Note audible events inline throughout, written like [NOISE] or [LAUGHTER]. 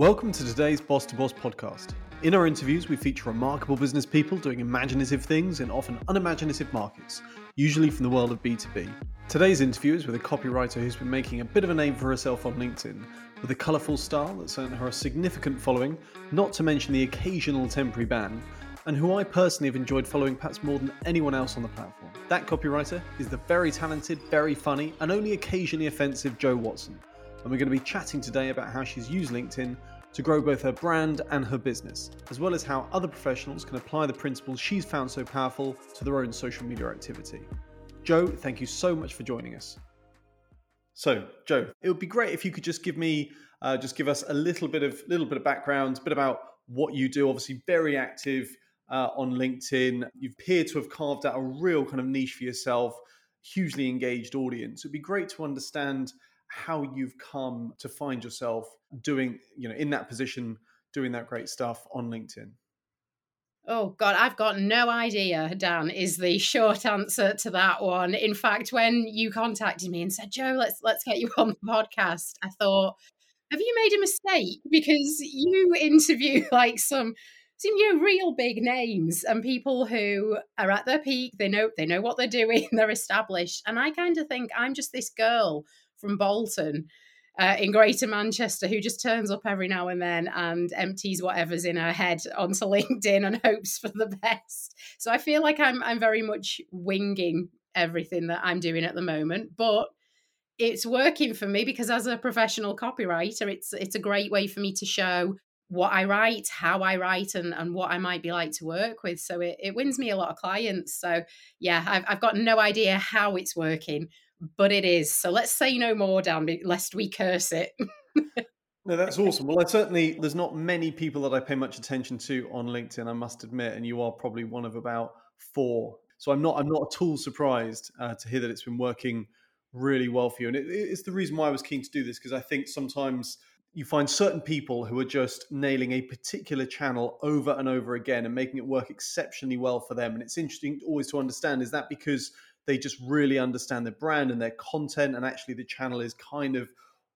Welcome to today's Boss to Boss podcast. In our interviews, we feature remarkable business people doing imaginative things in often unimaginative markets, usually from the world of B2B. Today's interview is with a copywriter who's been making a bit of a name for herself on LinkedIn, with a colourful style that's earned her a significant following, not to mention the occasional temporary ban, and who I personally have enjoyed following perhaps more than anyone else on the platform. That copywriter is the very talented, very funny, and only occasionally offensive Jo Watson. And we're going to be chatting today about how she's used LinkedIn to grow both her brand and her business, as well as how other professionals can apply the principles she's found so powerful to their own social media activity. Jo, thank you so much for joining us. So, Jo, it would be great if you could just give me, uh, just give us a little bit of little bit of background, a bit about what you do. Obviously, very active uh, on LinkedIn. You appear to have carved out a real kind of niche for yourself, hugely engaged audience. It'd be great to understand how you've come to find yourself doing, you know, in that position, doing that great stuff on LinkedIn. Oh God, I've got no idea, Dan, is the [LAUGHS] short answer to that one. In fact, when you contacted me and said, Jo, let's let's get you [LAUGHS] on the podcast, I thought, have you made a mistake? Because you interview [LAUGHS] like some some you know real big names and people who are at their peak, they know they know what they're doing, they're established. And I kind of think I'm just this girl from Bolton uh, in Greater Manchester who just turns up every now and then and empties whatever's in her head onto [LAUGHS] LinkedIn and hopes for the best. So I feel like I'm I'm very much winging everything that I'm doing at the moment, but it's working for me because as a professional copywriter, it's it's a great way for me to show what I write, how I write, and, and what I might be like to work with. So it, it wins me a lot of clients. So yeah, I've, I've got no idea how it's working, but it is. So let's say no more, Dan, lest we curse it. [LAUGHS] no, that's awesome. Well, I certainly there's not many people that I pay much attention to on LinkedIn, I must admit, and you are probably one of about four. So I'm not I'm not at all surprised uh, to hear that it's been working really well for you, and it, it's the reason why I was keen to do this because I think sometimes you find certain people who are just nailing a particular channel over and over again and making it work exceptionally well for them. And it's interesting always to understand is that because they just really understand their brand and their content and actually the channel is kind of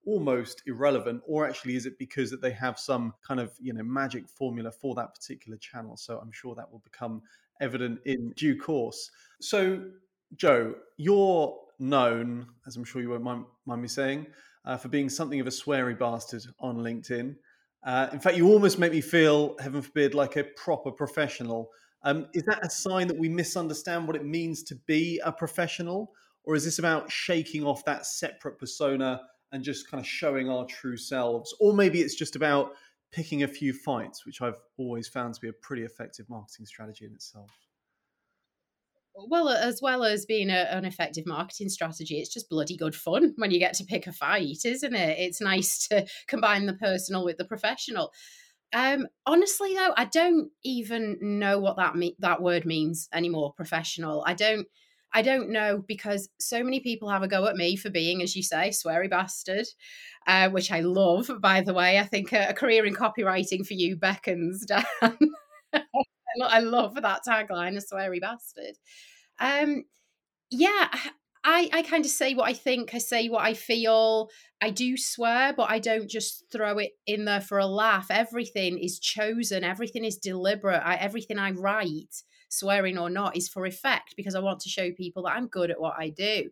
almost irrelevant or actually is it because that they have some kind of you know magic formula for that particular channel? So i'm sure that will become evident in due course. So Jo you're known as i'm sure you won't mind, mind me saying uh, for being something of a sweary bastard on linkedin. Uh, in fact you almost make me feel heaven forbid like a proper professional um, is that a sign that we misunderstand what it means to be a professional? Or is this about shaking off that separate persona and just kind of showing our true selves? Or maybe it's just about picking a few fights, which I've always found to be a pretty effective marketing strategy in itself. Well, as well as being a, an effective marketing strategy, it's just bloody good fun when you get to pick a fight, isn't it? It's nice to combine the personal with the professional. Um, honestly, though, I don't even know what that me- that word means anymore. Professional. I don't. I don't know because so many people have a go at me for being, as you say, sweary bastard, uh, which I love. By the way, I think a, a career in copywriting for you beckons, Dan. [LAUGHS] I love that tagline, a sweary bastard. Um, yeah, I, I kind of say what I think, I say what I feel. I do swear, but I don't just throw it in there for a laugh. Everything is chosen, everything is deliberate. I, everything I write, swearing or not, is for effect because I want to show people that I'm good at what I do.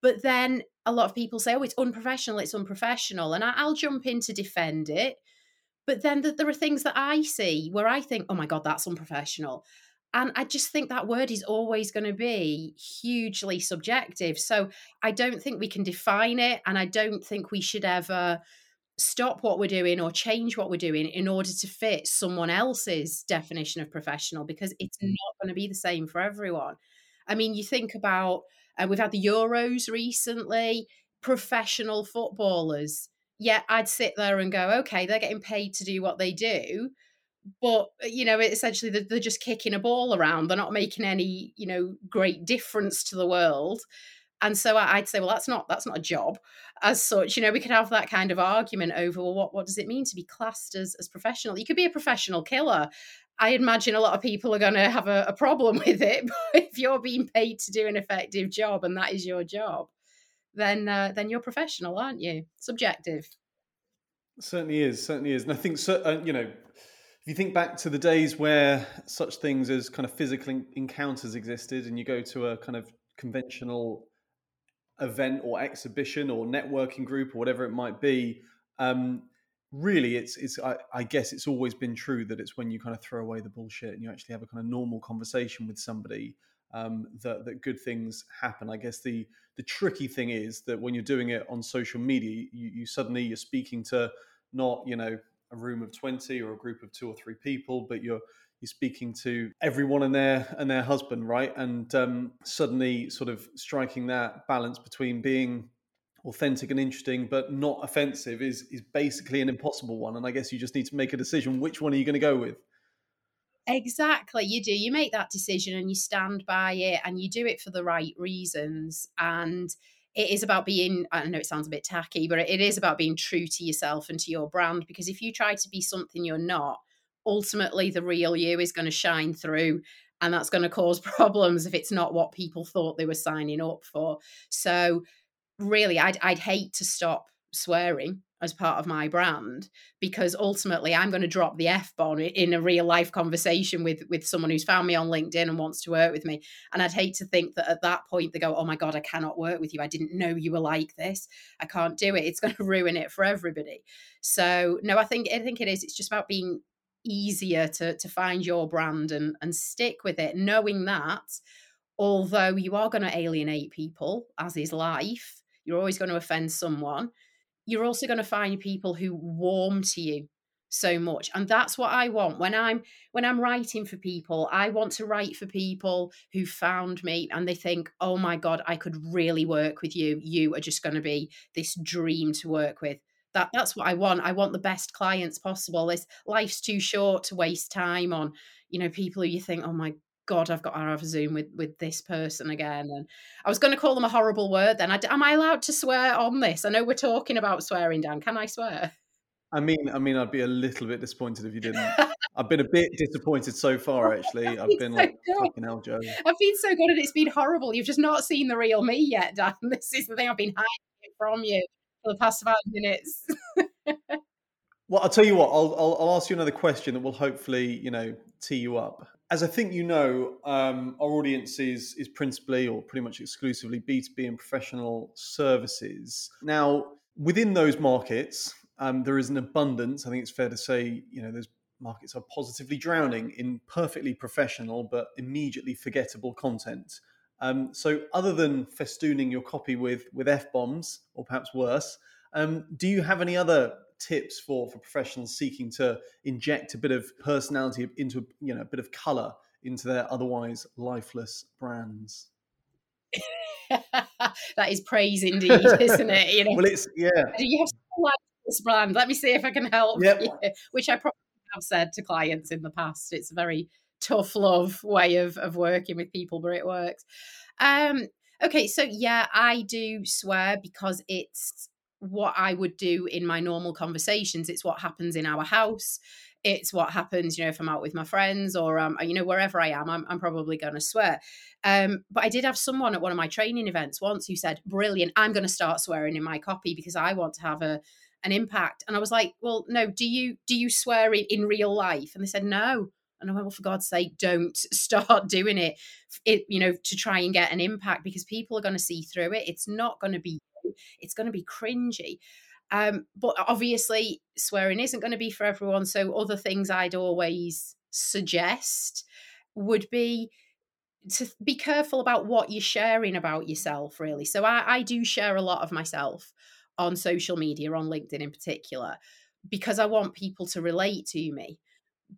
But then a lot of people say, oh, it's unprofessional, it's unprofessional. And I, will jump in to defend it. But then there are things that I see where I think, oh my God, that's unprofessional. And I just think that word is always going to be hugely subjective. So I don't think we can define it. And I don't think we should ever stop what we're doing or change what we're doing in order to fit someone else's definition of professional because it's mm. not going to be the same for everyone. I mean, you think about, uh, we've had the Euros recently, professional footballers. Yeah, I'd sit there and go, okay, they're getting paid to do what they do but uh, you know essentially they're, they're, just kicking a ball around. They're not making any you know great difference to the world. And so i'd say well that's not that's not a job as such. You know we could have that kind of argument over well what, what does it mean to be classed as, as professional? You could be a professional killer. I imagine a lot of people are going to have a, a problem [LAUGHS] with it but if you're being paid to do an effective job and that is your job then uh, then you're professional aren't you? Subjective. Certainly is, certainly is. And I think, so, uh, you know, you think back to the days where such things as kind of physical encounters existed and you go to a kind of conventional event or exhibition or networking group or whatever it might be, um, really it's it's I, I, guess it's always been true that it's when you kind of throw away the bullshit and you actually have a kind of normal conversation with somebody um, that that good things happen. I guess the the tricky thing is that when you're doing it on social media, you, you suddenly you're speaking to not you know a room of 20 or a group of two or three people but you're you're speaking to everyone and their and their husband right? And um, suddenly sort of striking that balance between being authentic and interesting but not offensive is is basically an impossible one. And i guess you just need to make a decision which one are you going to go with? Exactly you do. You make that decision and you stand by it and you do it for the right reasons. And it is about being i know it sounds a bit tacky but it is about being true to yourself and to your brand because if you try to be something you're not ultimately the real you is going to shine through and that's going to cause [LAUGHS] problems if it's not what people thought they were signing up for. So really i'd, I'd hate to stop swearing as part of my brand because ultimately I'm going to drop the F bomb in a real life conversation with with someone who's found me on LinkedIn and wants to work with me. And I'd hate to think that at that point they go, Oh my God, I cannot work with you. I didn't know you were like this. I can't do it. It's going [LAUGHS] to ruin it for everybody. So no, I think I think it is. It's just about being easier to to find your brand and and stick with it, knowing that although you are going to alienate people, as is life, you're always going to offend someone you're also going to find people who warm to you so much and that's what i want. When i'm when i'm writing for people i want to write for people who found me and they think oh my god i could really work with you. You are just going to be this dream to work with. That that's what i want. I want the best clients possible. This life's too short to waste time on you know people who you think oh my God, I've got to have a Zoom with with this person again. And I was going to call them a horrible word. Then, I, am I allowed to swear on this? I know we're talking about swearing, Dan. Can I swear? I mean, I mean, I'd be a little bit disappointed if you didn't. [LAUGHS] I've been a bit disappointed so far, oh, actually. I've been so like, good. fucking hell, Jo. I've been so good, and it's been horrible. You've just not seen the real me yet, Dan. [LAUGHS] This is the thing I've been hiding from you for the past five minutes. [LAUGHS] well, I'll tell you what. I'll, I'll I'll ask you another question that will hopefully, you know, tee you up as I think you know, um, our audience is is principally or pretty much exclusively B two B and professional services. Now, within those markets, um, there is an abundance. I think it's fair to say, you know, those markets are positively drowning in perfectly professional but immediately forgettable content. Um, so, other than festooning your copy with with f bombs or perhaps worse, um, do you have any other tips for for professionals seeking to inject a bit of personality into you know a bit of color into their otherwise lifeless brands? [LAUGHS] That is praise indeed isn't it? You [LAUGHS] know well it's yeah. you have lifeless brand. Let me see if i can help yep. you, which i probably have said to clients in the past. It's a very tough love way of of working with people but it works. Um okay so yeah i do swear because it's what I would do in my normal conversations. It's what happens in our house. It's what happens, you know, if I'm out with my friends or, um, you know, wherever I am, I'm, I'm probably going to swear. Um, but I did have someone at one of my training events once who said, "Brilliant! I'm going to start swearing in my copy because I want to have a an impact." And I was like, "Well, no. Do you do you swear in, in real life?" And they said, "No." And I went, well, for God's sake, don't [LAUGHS] start doing it, it, you know, to try and get an impact because people are going to see through it. It's not going to be it's going to be cringy. Um, but obviously, swearing isn't going to be for everyone. So, other things I'd always suggest would be to be careful about what you're sharing about yourself, really. So, I, I do share a lot of myself on social media, on LinkedIn in particular, because I want people to relate to me.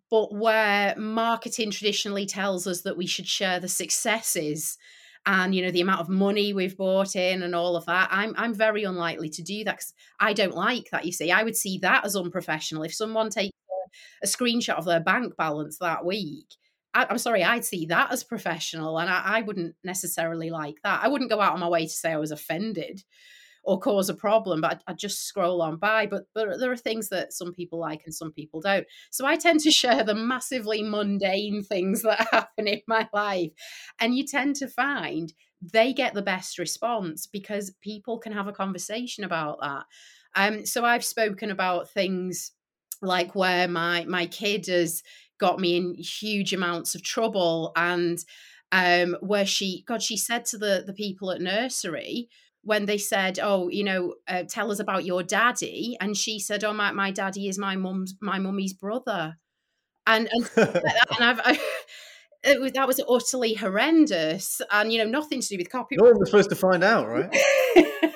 But where marketing traditionally tells us that we should share the successes and you know the amount of money we've bought in and all of that i'm i'm very unlikely to do that because i don't like that you see. I would see that as unprofessional. If someone takes a, a screenshot of their bank balance that week I, am sorry i'd see that as professional and I, I wouldn't necessarily like that. I wouldn't go out on my way to say i was offended or cause a problem, but I, I, just scroll on by. But, but there are things that some people like and some people don't. So I tend to [LAUGHS] share the massively mundane things that [LAUGHS] happen in my life. And you tend to find they get the best response because people can have a conversation about that. Um, so I've spoken about things like where my my kid has got me in huge amounts of trouble and um, where she god she said to the the people at nursery when they said, "Oh, you know, uh, tell us about your daddy," and she said, "Oh, my my daddy is my mum's my mummy's brother," and and, and I've. I, [LAUGHS] it was, that was utterly horrendous, and you know nothing to do with copyright. No one was supposed to find out, right? [LAUGHS]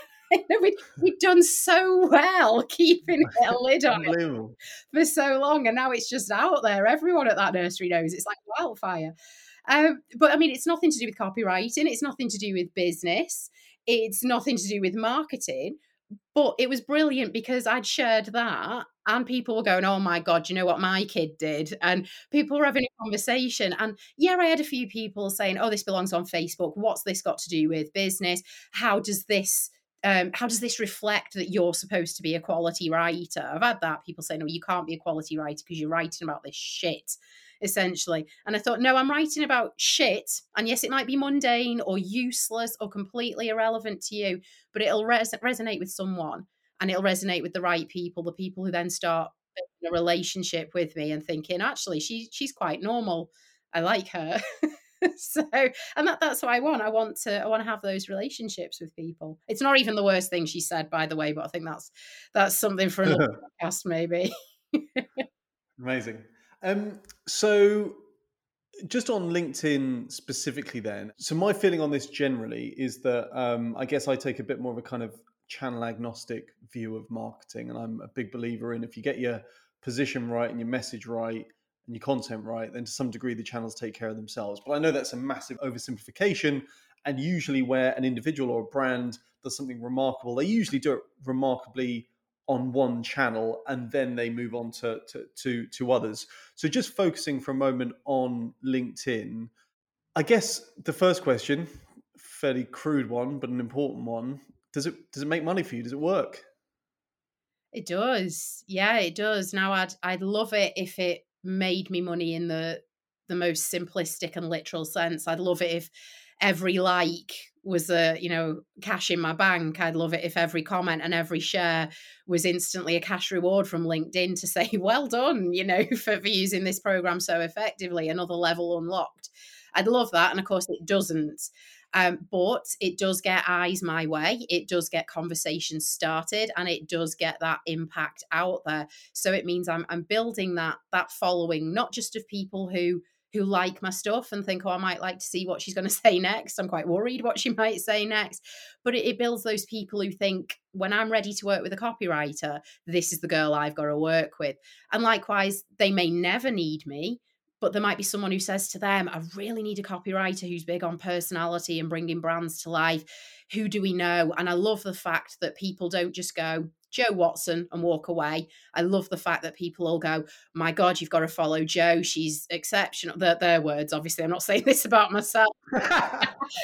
we'd, we'd done so well [LAUGHS] keeping a lid on it for so long, and now it's just out there. Everyone at that nursery knows it's like wildfire. Um, but I mean, it's nothing to do with copywriting. It's nothing to do with business. It's nothing to do with marketing. But it was brilliant because I'd shared that and people were going, Oh my God, you know what my kid did? And people were having a conversation. And yeah, I had a few people saying, Oh, this belongs on Facebook. What's this got to do with business? How does this um, how does this reflect that you're supposed to be a quality writer? I've had that people say, no, you can't be a quality writer because you're writing about this shit essentially. And I thought, no, I'm writing about shit. And yes, it might be mundane or useless or completely irrelevant to you, but it'll res- resonate with someone and it'll resonate with the right people, the people who then start a relationship with me and thinking, actually, she, she's quite normal. I like her. [LAUGHS] so and that that's what I want. I want to I want to have those relationships with people. It's not even the worst thing she said, by the way, but I think that's that's something for another [LAUGHS] podcast, maybe. [LAUGHS] Amazing. Um, so just on LinkedIn specifically, then. So my feeling on this generally is that um, I guess I take a bit more of a kind of channel agnostic view of marketing, and I'm a big believer in if you get your position right and your message right and your content right, then to some degree the channels take care of themselves. But I know that's a massive oversimplification. And usually, where an individual or a brand does something remarkable, they usually do it remarkably on one channel and then they move on to, to, to, to others. So just focusing for a moment on LinkedIn, I guess the first question, fairly crude one, but an important one. Does it does it make money for you? Does it work? It does. Yeah, it does. Now I'd I'd love it if it made me money in the the most simplistic and literal sense. I'd love it if every like was a you know cash in my bank i'd love it if every comment and every share was instantly a cash reward from linkedin to say [LAUGHS] well done you know [LAUGHS] for, for using this program so effectively another level unlocked. I'd love that and of course it doesn't. Um, but it does get eyes my way it does get conversations started and it does get that impact out there. So it means i'm, I'm building that that following not just of people who who like my stuff and think, oh, I might like to see what she's going [LAUGHS] to say next. I'm quite worried what she [LAUGHS] might say next. But it, it, builds those people who think, when I'm ready to work with a copywriter, this is the girl I've got to work with. And likewise, they may never need me. But there might be someone who says to them, I really need a copywriter who's big on personality and bringing brands to life. Who do we know? And I love the fact that people don't just go, Jo Watson and walk away. I love the fact that people all go, "My God, you've got to follow Jo. She's exceptional." Their, their words, obviously. I'm not saying this about myself. [LAUGHS]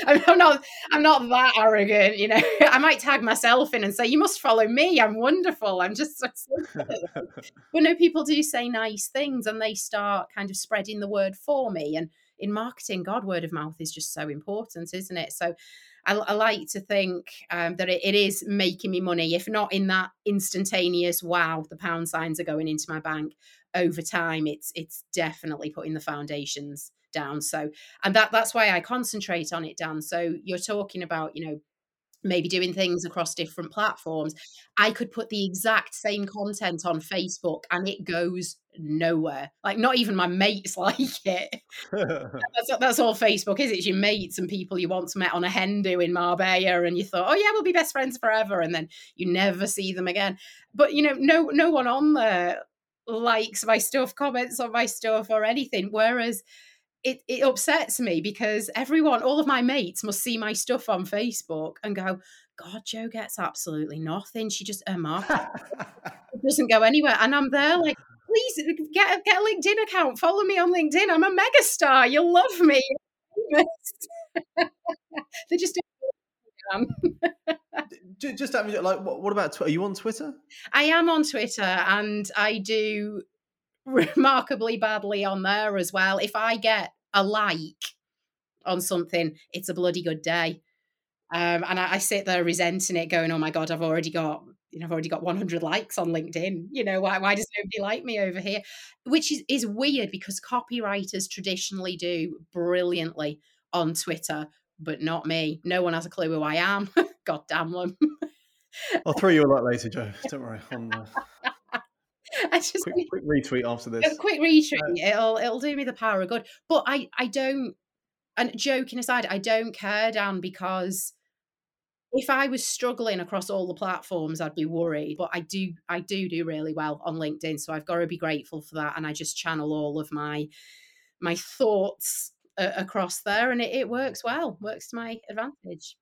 I'm not. I'm not that arrogant. You know, [LAUGHS] I might tag myself in and say, "You must follow me. I'm wonderful. I'm just." So [LAUGHS] but no, people do say nice things, and they start kind of spreading the word for me. And in marketing, God, word of mouth is just so important, isn't it? So I, I like to think um, that it, it is making me money, if not in that instantaneous wow, the pound signs are going into my bank. Over time, it's it's definitely putting the foundations down. So, and that that's why I concentrate on it, Dan. So you're talking about, you know, maybe doing things across different platforms. I could put the exact same content on Facebook and it goes nowhere. Like not even my mates [LAUGHS] like it. [LAUGHS] that's, that's all Facebook is. It's your mates and people you once met on a hen do in Marbella, and you thought, oh yeah, we'll be best friends forever, and then you never see them again. But you know, no no one on there likes my stuff, comments on my stuff, or anything. Whereas it, it upsets me because everyone, all of my mates must see my stuff on Facebook and go, God, Jo gets absolutely nothing. She just, her market [LAUGHS] doesn't go anywhere. And I'm there like, please get, get a LinkedIn account. Follow me on LinkedIn. I'm a megastar. You'll love me. [LAUGHS] they just [LAUGHS] just have you like what about Twitter? Are you on Twitter? I am on Twitter, and I do remarkably badly on there as well. If I get a like on something, it's a bloody good day. Um, and I, I, sit there resenting it, going, "Oh my god, I've already got, you know, I've already got 100 likes on LinkedIn. You know, why, why does nobody like me over here?" Which is is weird because copywriters traditionally do brilliantly on Twitter, but not me. No one has a clue who I am. [LAUGHS] god damn them. I'll throw you a lot later, Jo. Don't worry. [LAUGHS] I just quick, quick, retweet after this. A quick retweet. Uh, it'll it'll do me the power of good. But I I don't. And joking aside, I don't care, Dan, because if I was struggling across all the platforms, I'd be worried. But I do, I do do really well on LinkedIn, so I've got to be grateful for that. And I just channel all of my my thoughts uh, across there, and it, it works well. Works to my advantage.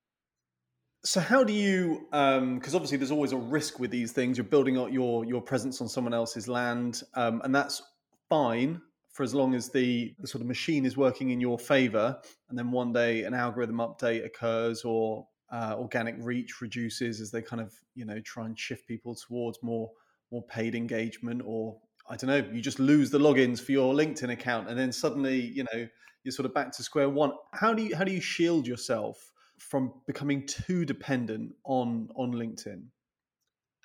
So how do you? Because um, obviously, there's always a risk with these things. You're building up your your presence on someone else's land, um, and that's fine for as long as the, the sort of machine is working in your favor and then one day an algorithm update occurs or uh, organic reach reduces as they kind of you know try and shift people towards more more paid engagement or I don't know you just lose the logins for your LinkedIn account and then suddenly you know you're sort of back to square one. How do you how do you shield yourself from becoming too dependent on on LinkedIn?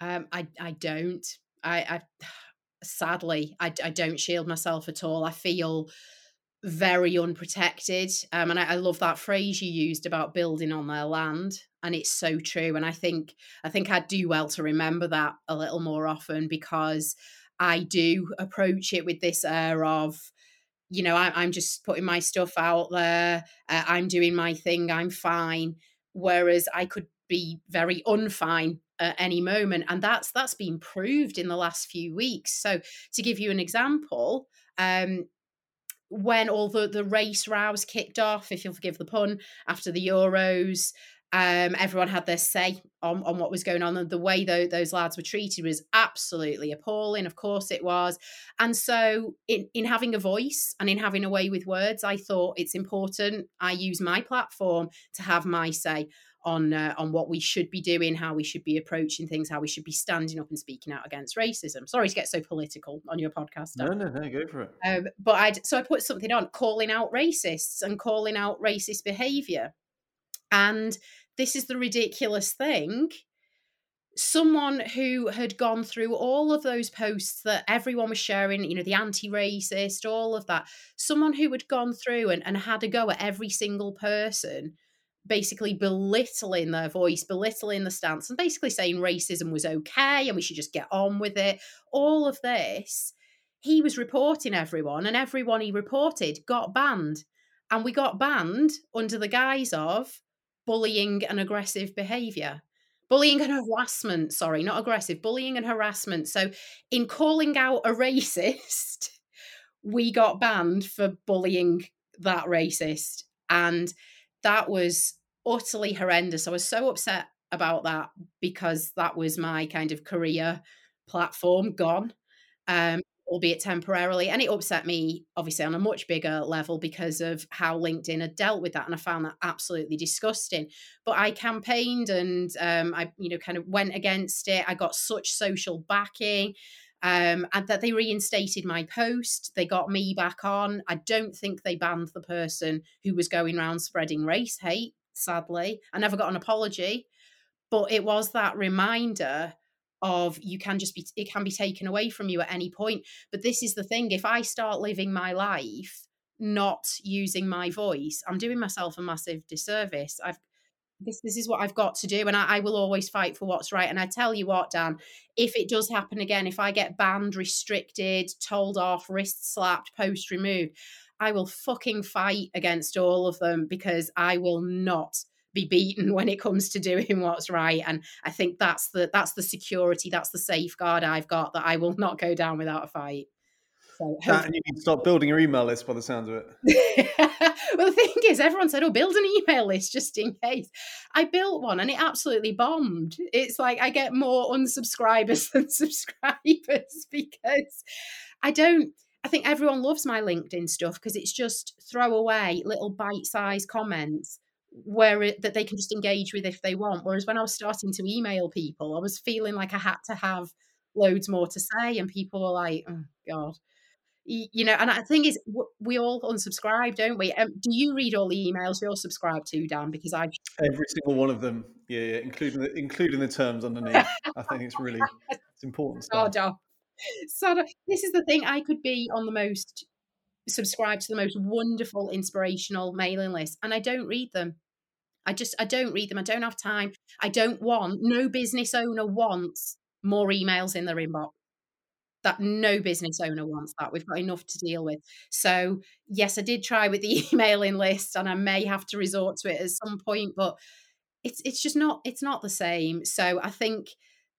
Um, I I don't. I, I sadly I, I don't shield myself at all. I feel very unprotected. Um, and I, I, love that phrase you used about building on their land, and it's so true. And I think I think I'd do well to remember that a little more often because I do approach it with this air of, you know, I, am just putting my stuff out there. Uh, I'm doing my thing. I'm fine. Whereas I could be very unfine at any moment, and that's that's been proved in the last few weeks. So to give you an example. Um, when all the, the race rows kicked off, if you'll forgive the pun, after the Euros, um, everyone had their say on, on what was going on. And the way though those lads were treated was absolutely appalling. Of course it was. And so in, in having a voice and in having a way with words, I thought it's important I use my platform to have my say on uh, on what we should be doing, how we should be approaching things, how we should be standing up and speaking out against racism. Sorry to get so political on your podcast. No, no, no, go for it. Um, but I so I put something on calling out racists and calling out racist behaviour, and this is the ridiculous thing. Someone who had gone through all of those posts that everyone was sharing, you know, the anti racist, all of that, someone who had gone through and, and had a go at every single person basically belittling their voice, belittling the stance, and basically saying racism was okay and we should just get on with it. All of this, he was reporting everyone, and everyone he reported got banned. And we got banned under the guise of bullying and aggressive behavior. Bullying and harassment, sorry, not aggressive, bullying and harassment. So, in calling out a [LAUGHS] racist, we got banned for bullying that racist. And that was utterly horrendous. I was so upset about that because that was my kind of career platform gone, um, albeit temporarily. And it upset me, obviously, on a much bigger level because of how LinkedIn had dealt with that. And I found that absolutely disgusting. But I campaigned and um, I, you know, kind of went against it. I got such social backing um, and that they reinstated my post. They got me back on. I don't think they banned the person who was going around spreading race hate, sadly. I never got an apology, but it was that reminder of you can just be, it can be taken away from you at any point. But this is the thing if I start living my life not using my voice, I'm doing myself a massive disservice. I've this this is what I've got to do, and I, I, will always fight for what's right. And I tell you what, Dan, if it does happen again, if I get banned, restricted, told off, wrist slapped, post removed, I will fucking fight against all of them because I will not be beaten when it comes to doing what's right. And I think that's the that's the security, that's the safeguard I've got that I will not go down without a fight. So and you need to start building your email list by the sounds of it. [LAUGHS] well, the thing is, everyone said, "Oh, build an email list just in case." I built one, and it absolutely bombed. It's like I get more unsubscribers [LAUGHS] than subscribers [LAUGHS] because I don't. I think everyone loves my LinkedIn stuff because it's just throw away little bite-sized comments where it, that they can just engage with if they want. Whereas when I was starting to email people, I was feeling like I had to have loads more to say, and people were like, "Oh God." You know, and the thing is, we all unsubscribe, don't we? Um, do you read all the emails you're subscribed to, Dan? Because I every single one of them, yeah, yeah including the, including the terms underneath. I think it's really it's important. [LAUGHS] Stuff. Oh, so this is the thing. I could be on the most subscribed to the most wonderful, inspirational mailing list, and I don't read them. I just I don't read them. I don't have time. I don't want. No business owner wants more emails in their inbox that no business owner wants that. We've got enough to deal with. So, yes, I did try with the [LAUGHS] emailing list and I may have to resort to it at some point, but it's it's just not it's not the same. So, I think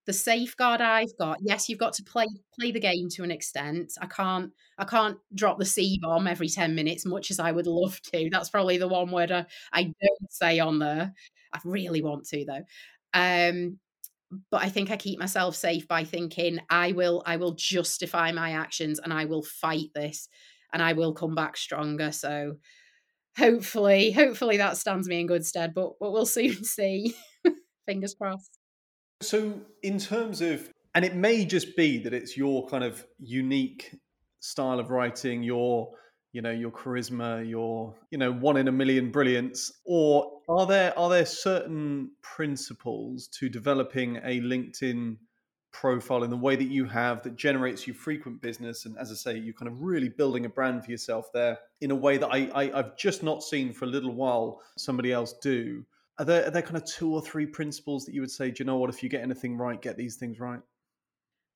the safeguard I've got, yes, you've got to play play the game to an extent. I can't I can't drop the C bomb every 10 minutes, much as I would love to. That's probably the one word I, I don't say on there. I really want to though. Um, but I think I keep myself safe by thinking I will I will justify my actions and I will fight this and I will come back stronger. So hopefully, hopefully that stands me in good stead. But but we'll soon [LAUGHS] see. Fingers crossed. So in terms of and it may just be that it's your kind of unique style of writing, your you know your charisma your you know one in a million brilliance or are there are there certain principles to developing a linkedin profile in the way that you have that generates you frequent business? And as i say you're kind of really building a brand for yourself there in a way that I, I have just not seen for a little while somebody else do are there, are there kind of two or three principles that you would say do you know what if you get anything right get these things right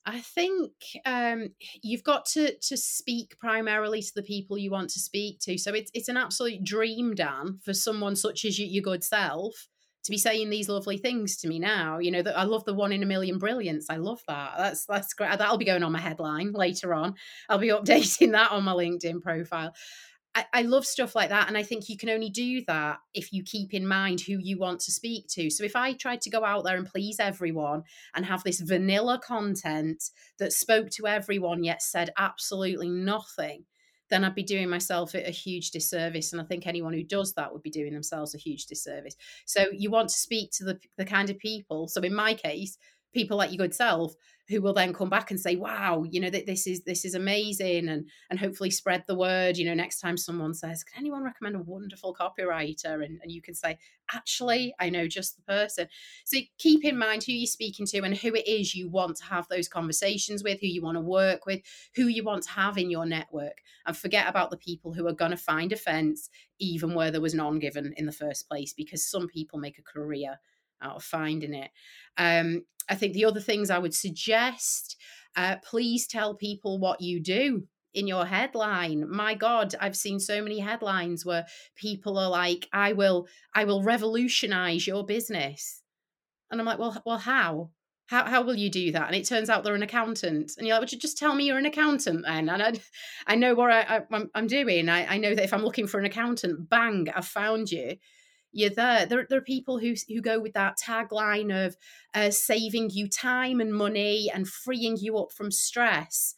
I think um, you've got to to speak primarily to the people you want to speak to. So it's it's an absolute dream, Dan, for someone such as you, your good self to be saying these lovely things to me now. You know that I love the one in a million brilliance. I love that. That's that's great. That'll be going on my headline later on. I'll be [LAUGHS] updating that on my LinkedIn profile. I, I love stuff like that. And I think you can only do that if you keep in mind who you want to speak to. So if I tried to go out there and please everyone and have this vanilla content that spoke to everyone yet said absolutely nothing, then I'd be doing myself a huge disservice. And I think anyone who does that would be doing themselves a huge disservice. So you want to speak to the, the kind of people. So in my case, people like your good self who will then come back and say wow you know that this is this is amazing and and hopefully spread the word you know next time someone says can anyone recommend a wonderful copywriter and, and you can say actually i know just the person so keep in mind who you're speaking to and who it is you want to have those conversations with who you want to work with who you want to have in your network and forget about the people who are going to find offense even where there was none given in the first place because some people make a career out of finding it. Um, I think the other things I would suggest, uh, please tell people what you do in your headline my god i've seen so many headlines where people are like i will i will revolutionize your business and i'm like well well how how, how will you do that? And it turns out they're an accountant. And you're like, would you just tell me you're an accountant then? And I, I know what I, am doing. I, I know that if I'm looking for an accountant, bang, I've found you you're there. There, there are people who who go with that tagline of uh, saving you time and money and freeing you up from stress.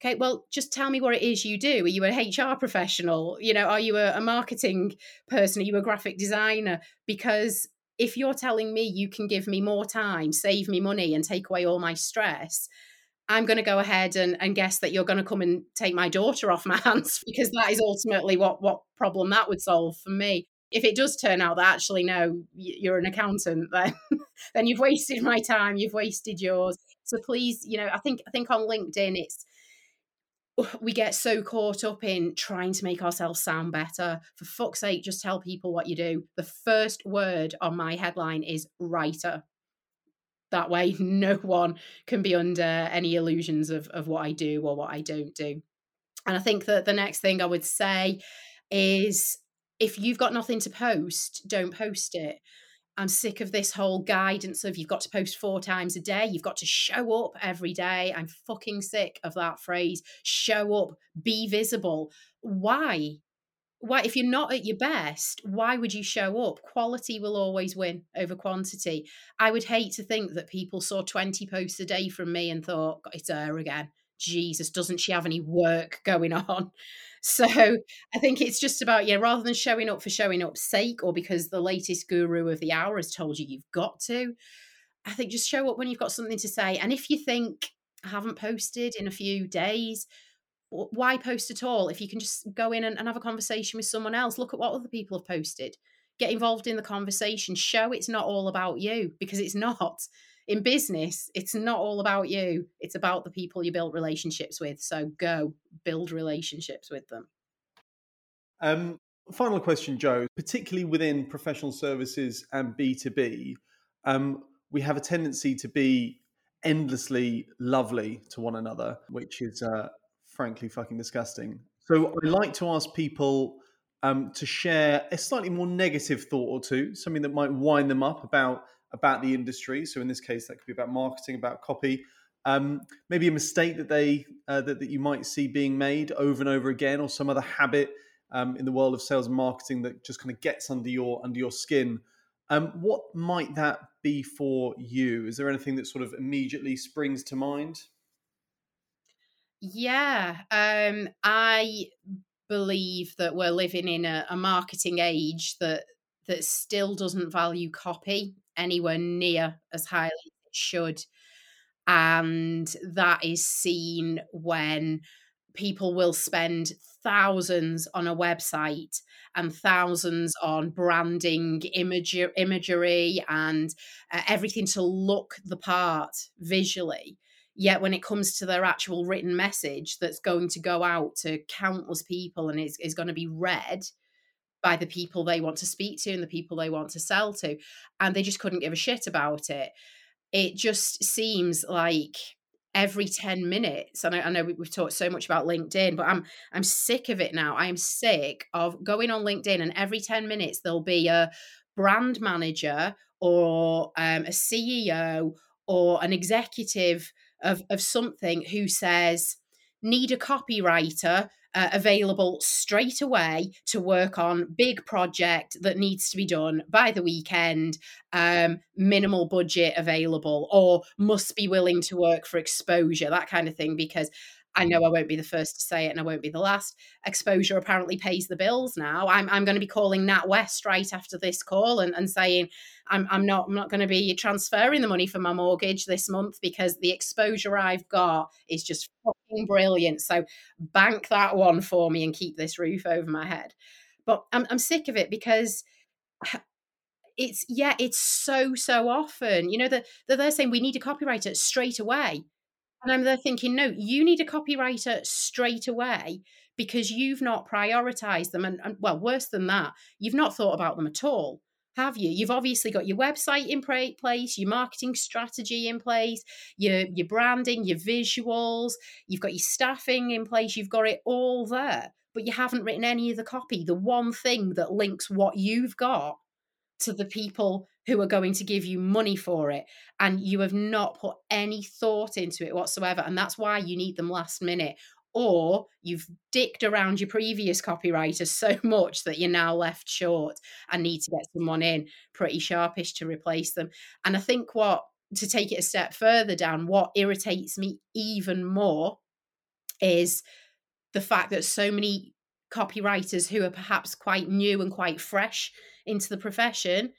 Okay, well, just tell me what it is you do. Are you a HR professional? You know, are you a, a marketing person? Are you a graphic designer? Because if you're telling me you can give me more time, save me money, and take away all my stress, I'm going to go ahead and, and guess that you're going to come and take my daughter off my [LAUGHS] hands because that is ultimately what what problem that would solve for me if it does turn out that actually no you're an accountant [LAUGHS] then then you've wasted my time you've wasted yours. So please you know i think i think on linkedin it's [SIGHS] we get so caught up in trying to make ourselves sound better. For fuck's sake just tell people what you do. The first word on my headline is writer. That way [LAUGHS] no one can be under any illusions of, of what i do or what i don't do. And i think that the next thing i would say is if you've got nothing to post, don't post it. I'm sick of this whole guidance of you've got to post four times a day. You've got to show up every day. I'm fucking sick of that phrase. Show up, be visible. Why? Why, if you're not at your best, why would you show up? Quality will always win over quantity. I would hate to think that people saw 20 posts a day from me and thought, it's her again. Jesus, doesn't she have any work going [LAUGHS] on? So I think it's just about, yeah, rather than showing up for showing up's sake or because the latest guru of the hour has told you you've got to, I think just show up when you've got something to say. And if you think, I haven't posted in a few days, why post at all? If you can just go in and, and have a conversation with someone else, look at what other people have posted, get involved in the conversation, show it's not all about you because it's [LAUGHS] not. In business, it's not all about you. It's about the people you build relationships with. So go build relationships with them. Um, final question, Jo. Particularly within professional services and B2B, um, we have a tendency to be endlessly lovely to one another, which is uh, frankly fucking disgusting. So I like to ask people um, to share a slightly more negative thought or two, something that might wind them up about about the industry. So in this case, that could be about marketing, about copy. Um, maybe a mistake that they uh, that, that you might see being made over and over again, or some other habit um, in the world of sales and marketing that just kind of gets under your under your skin. Um, what might that be for you? Is there anything that sort of immediately springs to mind? Yeah, um, I believe that we're living in a, a marketing age that that still doesn't value copy anywhere near as highly as it should. And that is seen when people will spend thousands on a website and thousands on branding imagery, imagery and uh, everything to look the part visually Yet when it comes to their actual written message that's going to go out to countless people and is, is going to be read by the people they want to speak to and the people they want to sell to, and they just couldn't give a shit about it. It just seems like every 10 minutes and I, I, know we've talked so much about linkedin but i'm i'm sick of it now i'm sick of going on linkedin and every 10 minutes there'll be a brand manager or um, a ceo or an executive of, of something who says, need a copywriter uh, available straight away to work on big project that needs to be done by the weekend um, minimal budget available or must be willing to work for exposure that kind of thing because I know I won't be the first to say it and I won't be the last. Exposure apparently pays the bills now. I'm, I'm going to be calling NatWest right after this call and, and saying I'm, I'm not I'm not going to be transferring the money for my mortgage this month because the exposure I've got is just fucking brilliant. So bank that one for me and keep this roof over my head. But I'm, I'm sick of it because [SIGHS] it's yeah it's so so often you know that they're saying we need a copywriter straight away and I'm there thinking, no, you need a copywriter straight away because you've not prioritized them. And, and, well, worse than that, you've not thought about them at all, have you? You've obviously got your website in place, your marketing strategy in place, your, your branding, your visuals, you've got your staffing in place, you've got it all there, but you haven't written any of the copy, the one thing that links what you've got to the people who are going to give you money for it and you have not put any thought into it whatsoever and that's why you need them last minute. Or you've dicked around your previous copywriter so [LAUGHS] much that you're now left short and need to get someone in pretty sharpish to replace them. And i think what to take it a step further down what irritates me even more is the fact that so many copywriters who are perhaps quite new and quite fresh into the profession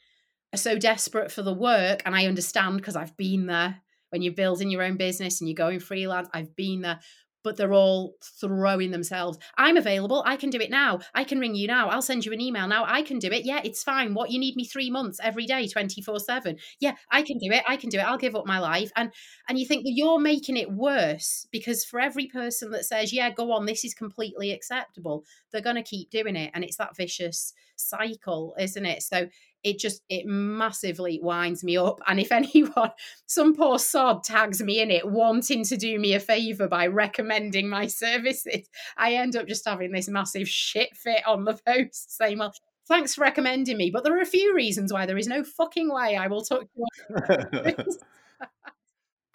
are so desperate for the work and i understand because i've been there when you're building your own business and you're going freelance i've been there but they're all throwing themselves. I'm available. I can do it now. I can ring you now. I'll send you an email now. I can do it. Yeah, it's fine. What you need me 3 months every day 24/7. Yeah, I can do it. I can do it. I'll give up my life. And and you think that you're making it worse because for every person that says, "Yeah, go on, this is completely acceptable," they're going to keep doing it and it's that vicious cycle, isn't it? So it just it massively winds me up and if [LAUGHS] anyone some poor sod tags me in it wanting to do me a favor by recommending my services i end up just having this massive shit fit on the [LAUGHS] post saying well thanks for recommending me but there are a few reasons why there is no fucking way i will talk to [LAUGHS] you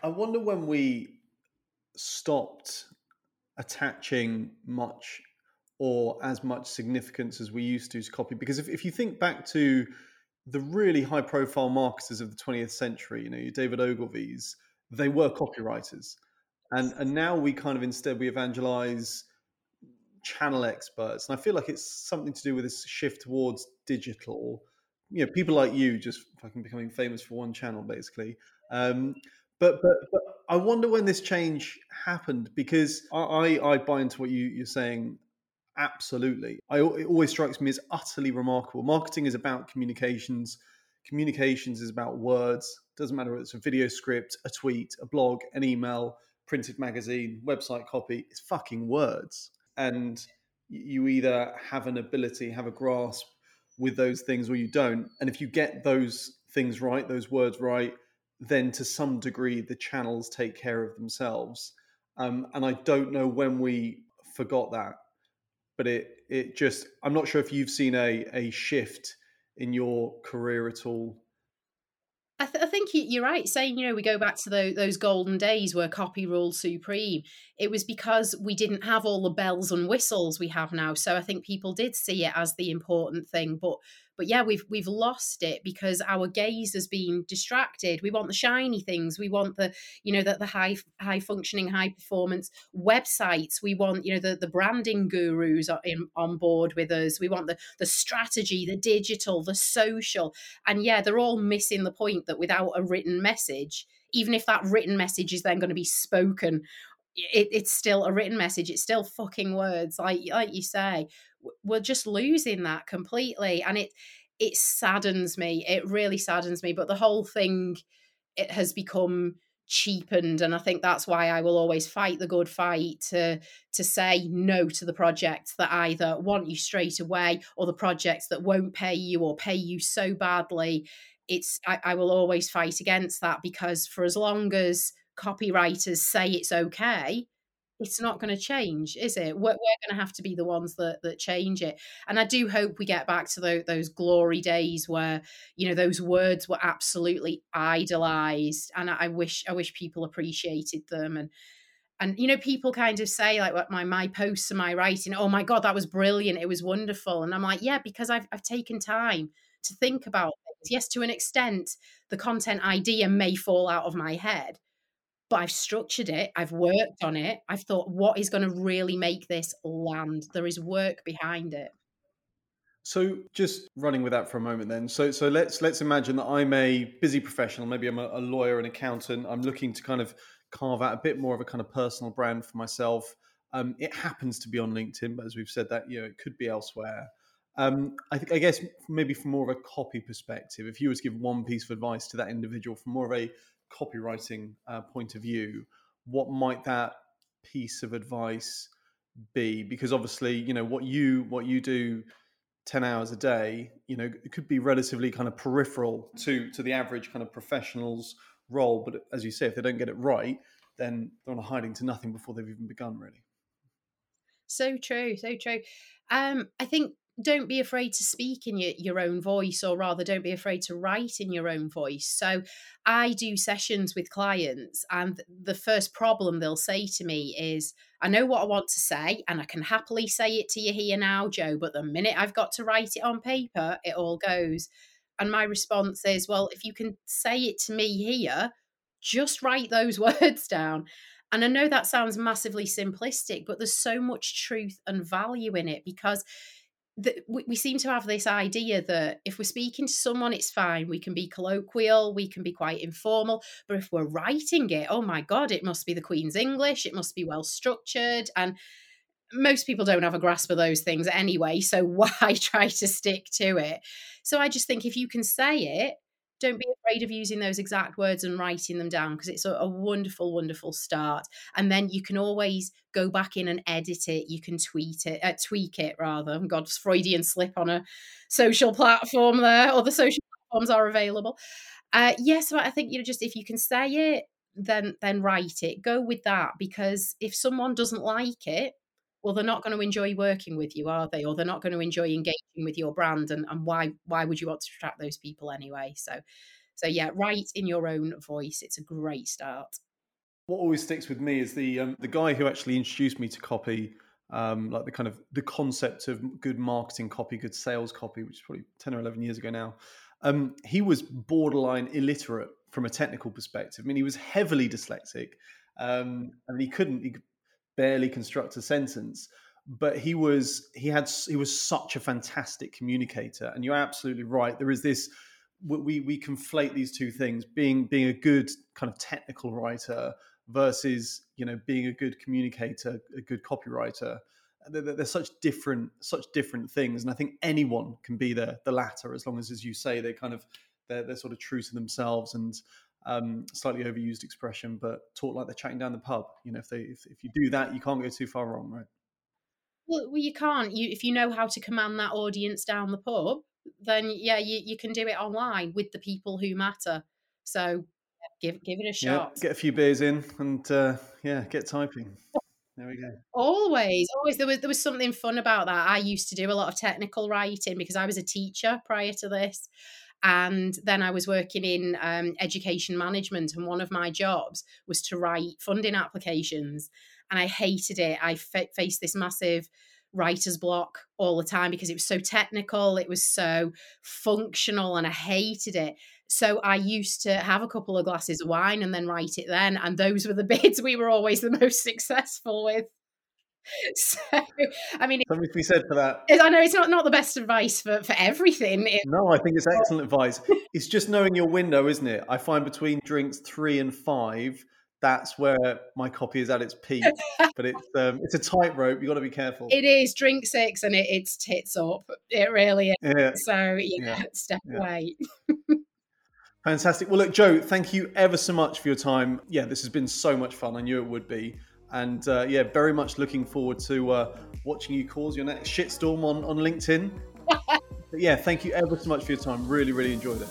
i wonder when we stopped attaching much or as much significance as we used to to copy because if, if you think back to the really high profile marketers of the 20th century, you know, David Ogilvy's, they were copywriters. And, and now we kind of instead we evangelize channel experts, and I feel like it's something to do with this shift towards digital. You know, people like you just fucking becoming famous for one channel, basically. Um, but, but but I wonder when this change happened because I I, I buy into what you, you're saying. Absolutely, I it always strikes me as utterly remarkable. Marketing is about communications. Communications is about words. Doesn't matter whether it's a video script, a tweet, a blog, an email, printed magazine, website copy. It's fucking words, and you either have an ability, have a grasp with those things, or you don't. And if you get those things right, those words right, then to some degree the channels take care of themselves. Um, and I don't know when we forgot that, but it it just I'm not sure if you've seen a a shift in your career at all. I, th- I think you're right saying you know we go back to the, those golden days where copy ruled supreme. It was because we didn't have all the bells and whistles we have now. So I think people did see it as the important thing, but but yeah, we've we've lost it because our gaze has been distracted. We want the shiny things. We want the you know the, the high high functioning, high performance websites. We want you know the the branding gurus in, on board with us. We want the the strategy, the digital, the social, and yeah, they're all missing the point that without a written message, even if that written message is then going to be spoken it, it's still a written message it's still fucking words like like you say we're just losing that completely and it it saddens me it really saddens me but the whole thing it has become cheapened and i think that's why i will always fight the good fight to to say no to the projects that either want you straight away or the projects that won't pay you or pay you so badly. It's I, I will always fight against that because for as long as copywriters say it's okay it's not going to change, is it? We're, mm. we're going to have to be the ones that that change it. And I do hope we get back to the, those glory days where you know those words were absolutely idolized, and I, I wish I wish people appreciated them and and you know people kind of say like what my my posts and my writing oh my god that was brilliant it was wonderful and i'm like yeah because i've, I've taken time to think about things yes to an extent the content idea may fall out of my head but I've structured it, I've worked on it, I've thought, what is going to really make this land? There is work behind it. So just running with that for a moment then. So so let's let's imagine that I'm a busy professional, maybe I'm a, a lawyer, an accountant. I'm looking to kind of carve out a bit more of a kind of personal brand for myself. Um, it happens to be on LinkedIn, but as we've said, that you know it could be elsewhere. Um, I think I guess maybe from more of a copy perspective, if you were to give one piece of advice to that individual from more of a copywriting uh, point of view, what might that piece of advice be? Because obviously, you know what you what you do 10 hours a day you know it could be relatively kind of peripheral to to the average kind of professional's role but as you say if they don't get it right then they're on hiding to nothing before they've even begun really so true so true um i think don't be afraid to speak in your, your own voice, or rather, don't be afraid to write in your own voice. So, I do sessions with clients, and the first problem they'll say to me is, I know what I want to say, and I can happily say it to you here now, Jo, but the minute I've got to write it on paper, it all goes. And my response is, Well, if you can say it to me here, just write those [LAUGHS] words down. And I know that sounds massively simplistic, but there's so much truth and value in it because that we, we seem to have this idea that if we're speaking to someone, it's fine. We can be colloquial, we can be quite informal. But if we're writing it, oh my God, it must be the Queen's English, it must be well structured. And most people don't have a grasp of those things anyway. So [LAUGHS] why try to stick to it? So I just think if you can say it, don't be afraid of using those exact words and writing them down because it's a, a, wonderful, wonderful start. And then you can always go back in and edit it. You can tweet it, uh, tweak it rather. God's Freudian slip on a social platform there, or the social platforms are available. Uh, yes, but I think you know, just if you can say it, then then write it. Go with that because if someone doesn't like it, well they're not going to enjoy working with you are they? Or they're not going to enjoy engaging with your brand and, and why why would you want to attract those people anyway? So so yeah write in your own voice it's a great start. What always sticks with me is the um, the guy who actually introduced me to copy um, like the kind of the concept of good marketing copy good sales copy which is probably 10 or 11 years ago now. Um, he was borderline illiterate from a technical perspective. I mean he was heavily dyslexic um, and he couldn't he barely construct a sentence. but he was he had he was such a fantastic communicator. And you're absolutely right. There is this we we conflate these two things being being a good kind of technical writer versus you know being a good communicator a good copywriter. They're, they're, such different such different things. And i think anyone can be the the latter as long as as you say they kind of they're, they're sort of true to themselves. And um, slightly overused expression but talk like they're chatting down the pub. You know if they if, if you do that you can't go too far wrong right? Well, well you can't. You if you know how to command that audience down the pub then yeah you, you can do it online with the people who matter. So give give it a shot. yeah, get a few beers in and uh, yeah get typing. There we go. Always, always. There was there was something fun about that. I used to do a lot of technical writing because I was a teacher prior to this, and then I was working in um, education management. And one of my jobs was to write funding applications, and I hated it. I faced this massive writer's block all the time because it was so technical, it was so functional, and I hated it. So I used to have a couple of glasses of wine and then write it then. And those were the [LAUGHS] bids we were always the most successful with. [LAUGHS] So, I mean, something to be said for that. I know it's not, not the best advice for, for everything. It, no, I think it's excellent advice. It's just knowing your window, isn't it? I find between drinks three and five, that's where my copy is at its peak. [LAUGHS] but it's um, it's a tightrope. You got to be careful. It is drink six, and it, it's tits up. It really is. Yeah. So yeah, yeah. step yeah. away. [LAUGHS] Fantastic. Well, look, Jo, thank you ever so much for your time. Yeah, this has been so much fun. I knew it would be. And uh, yeah, very much looking forward to uh, watching you cause your next shitstorm on, on LinkedIn. [LAUGHS] yeah, thank you ever so much for your time. Really, really enjoyed it.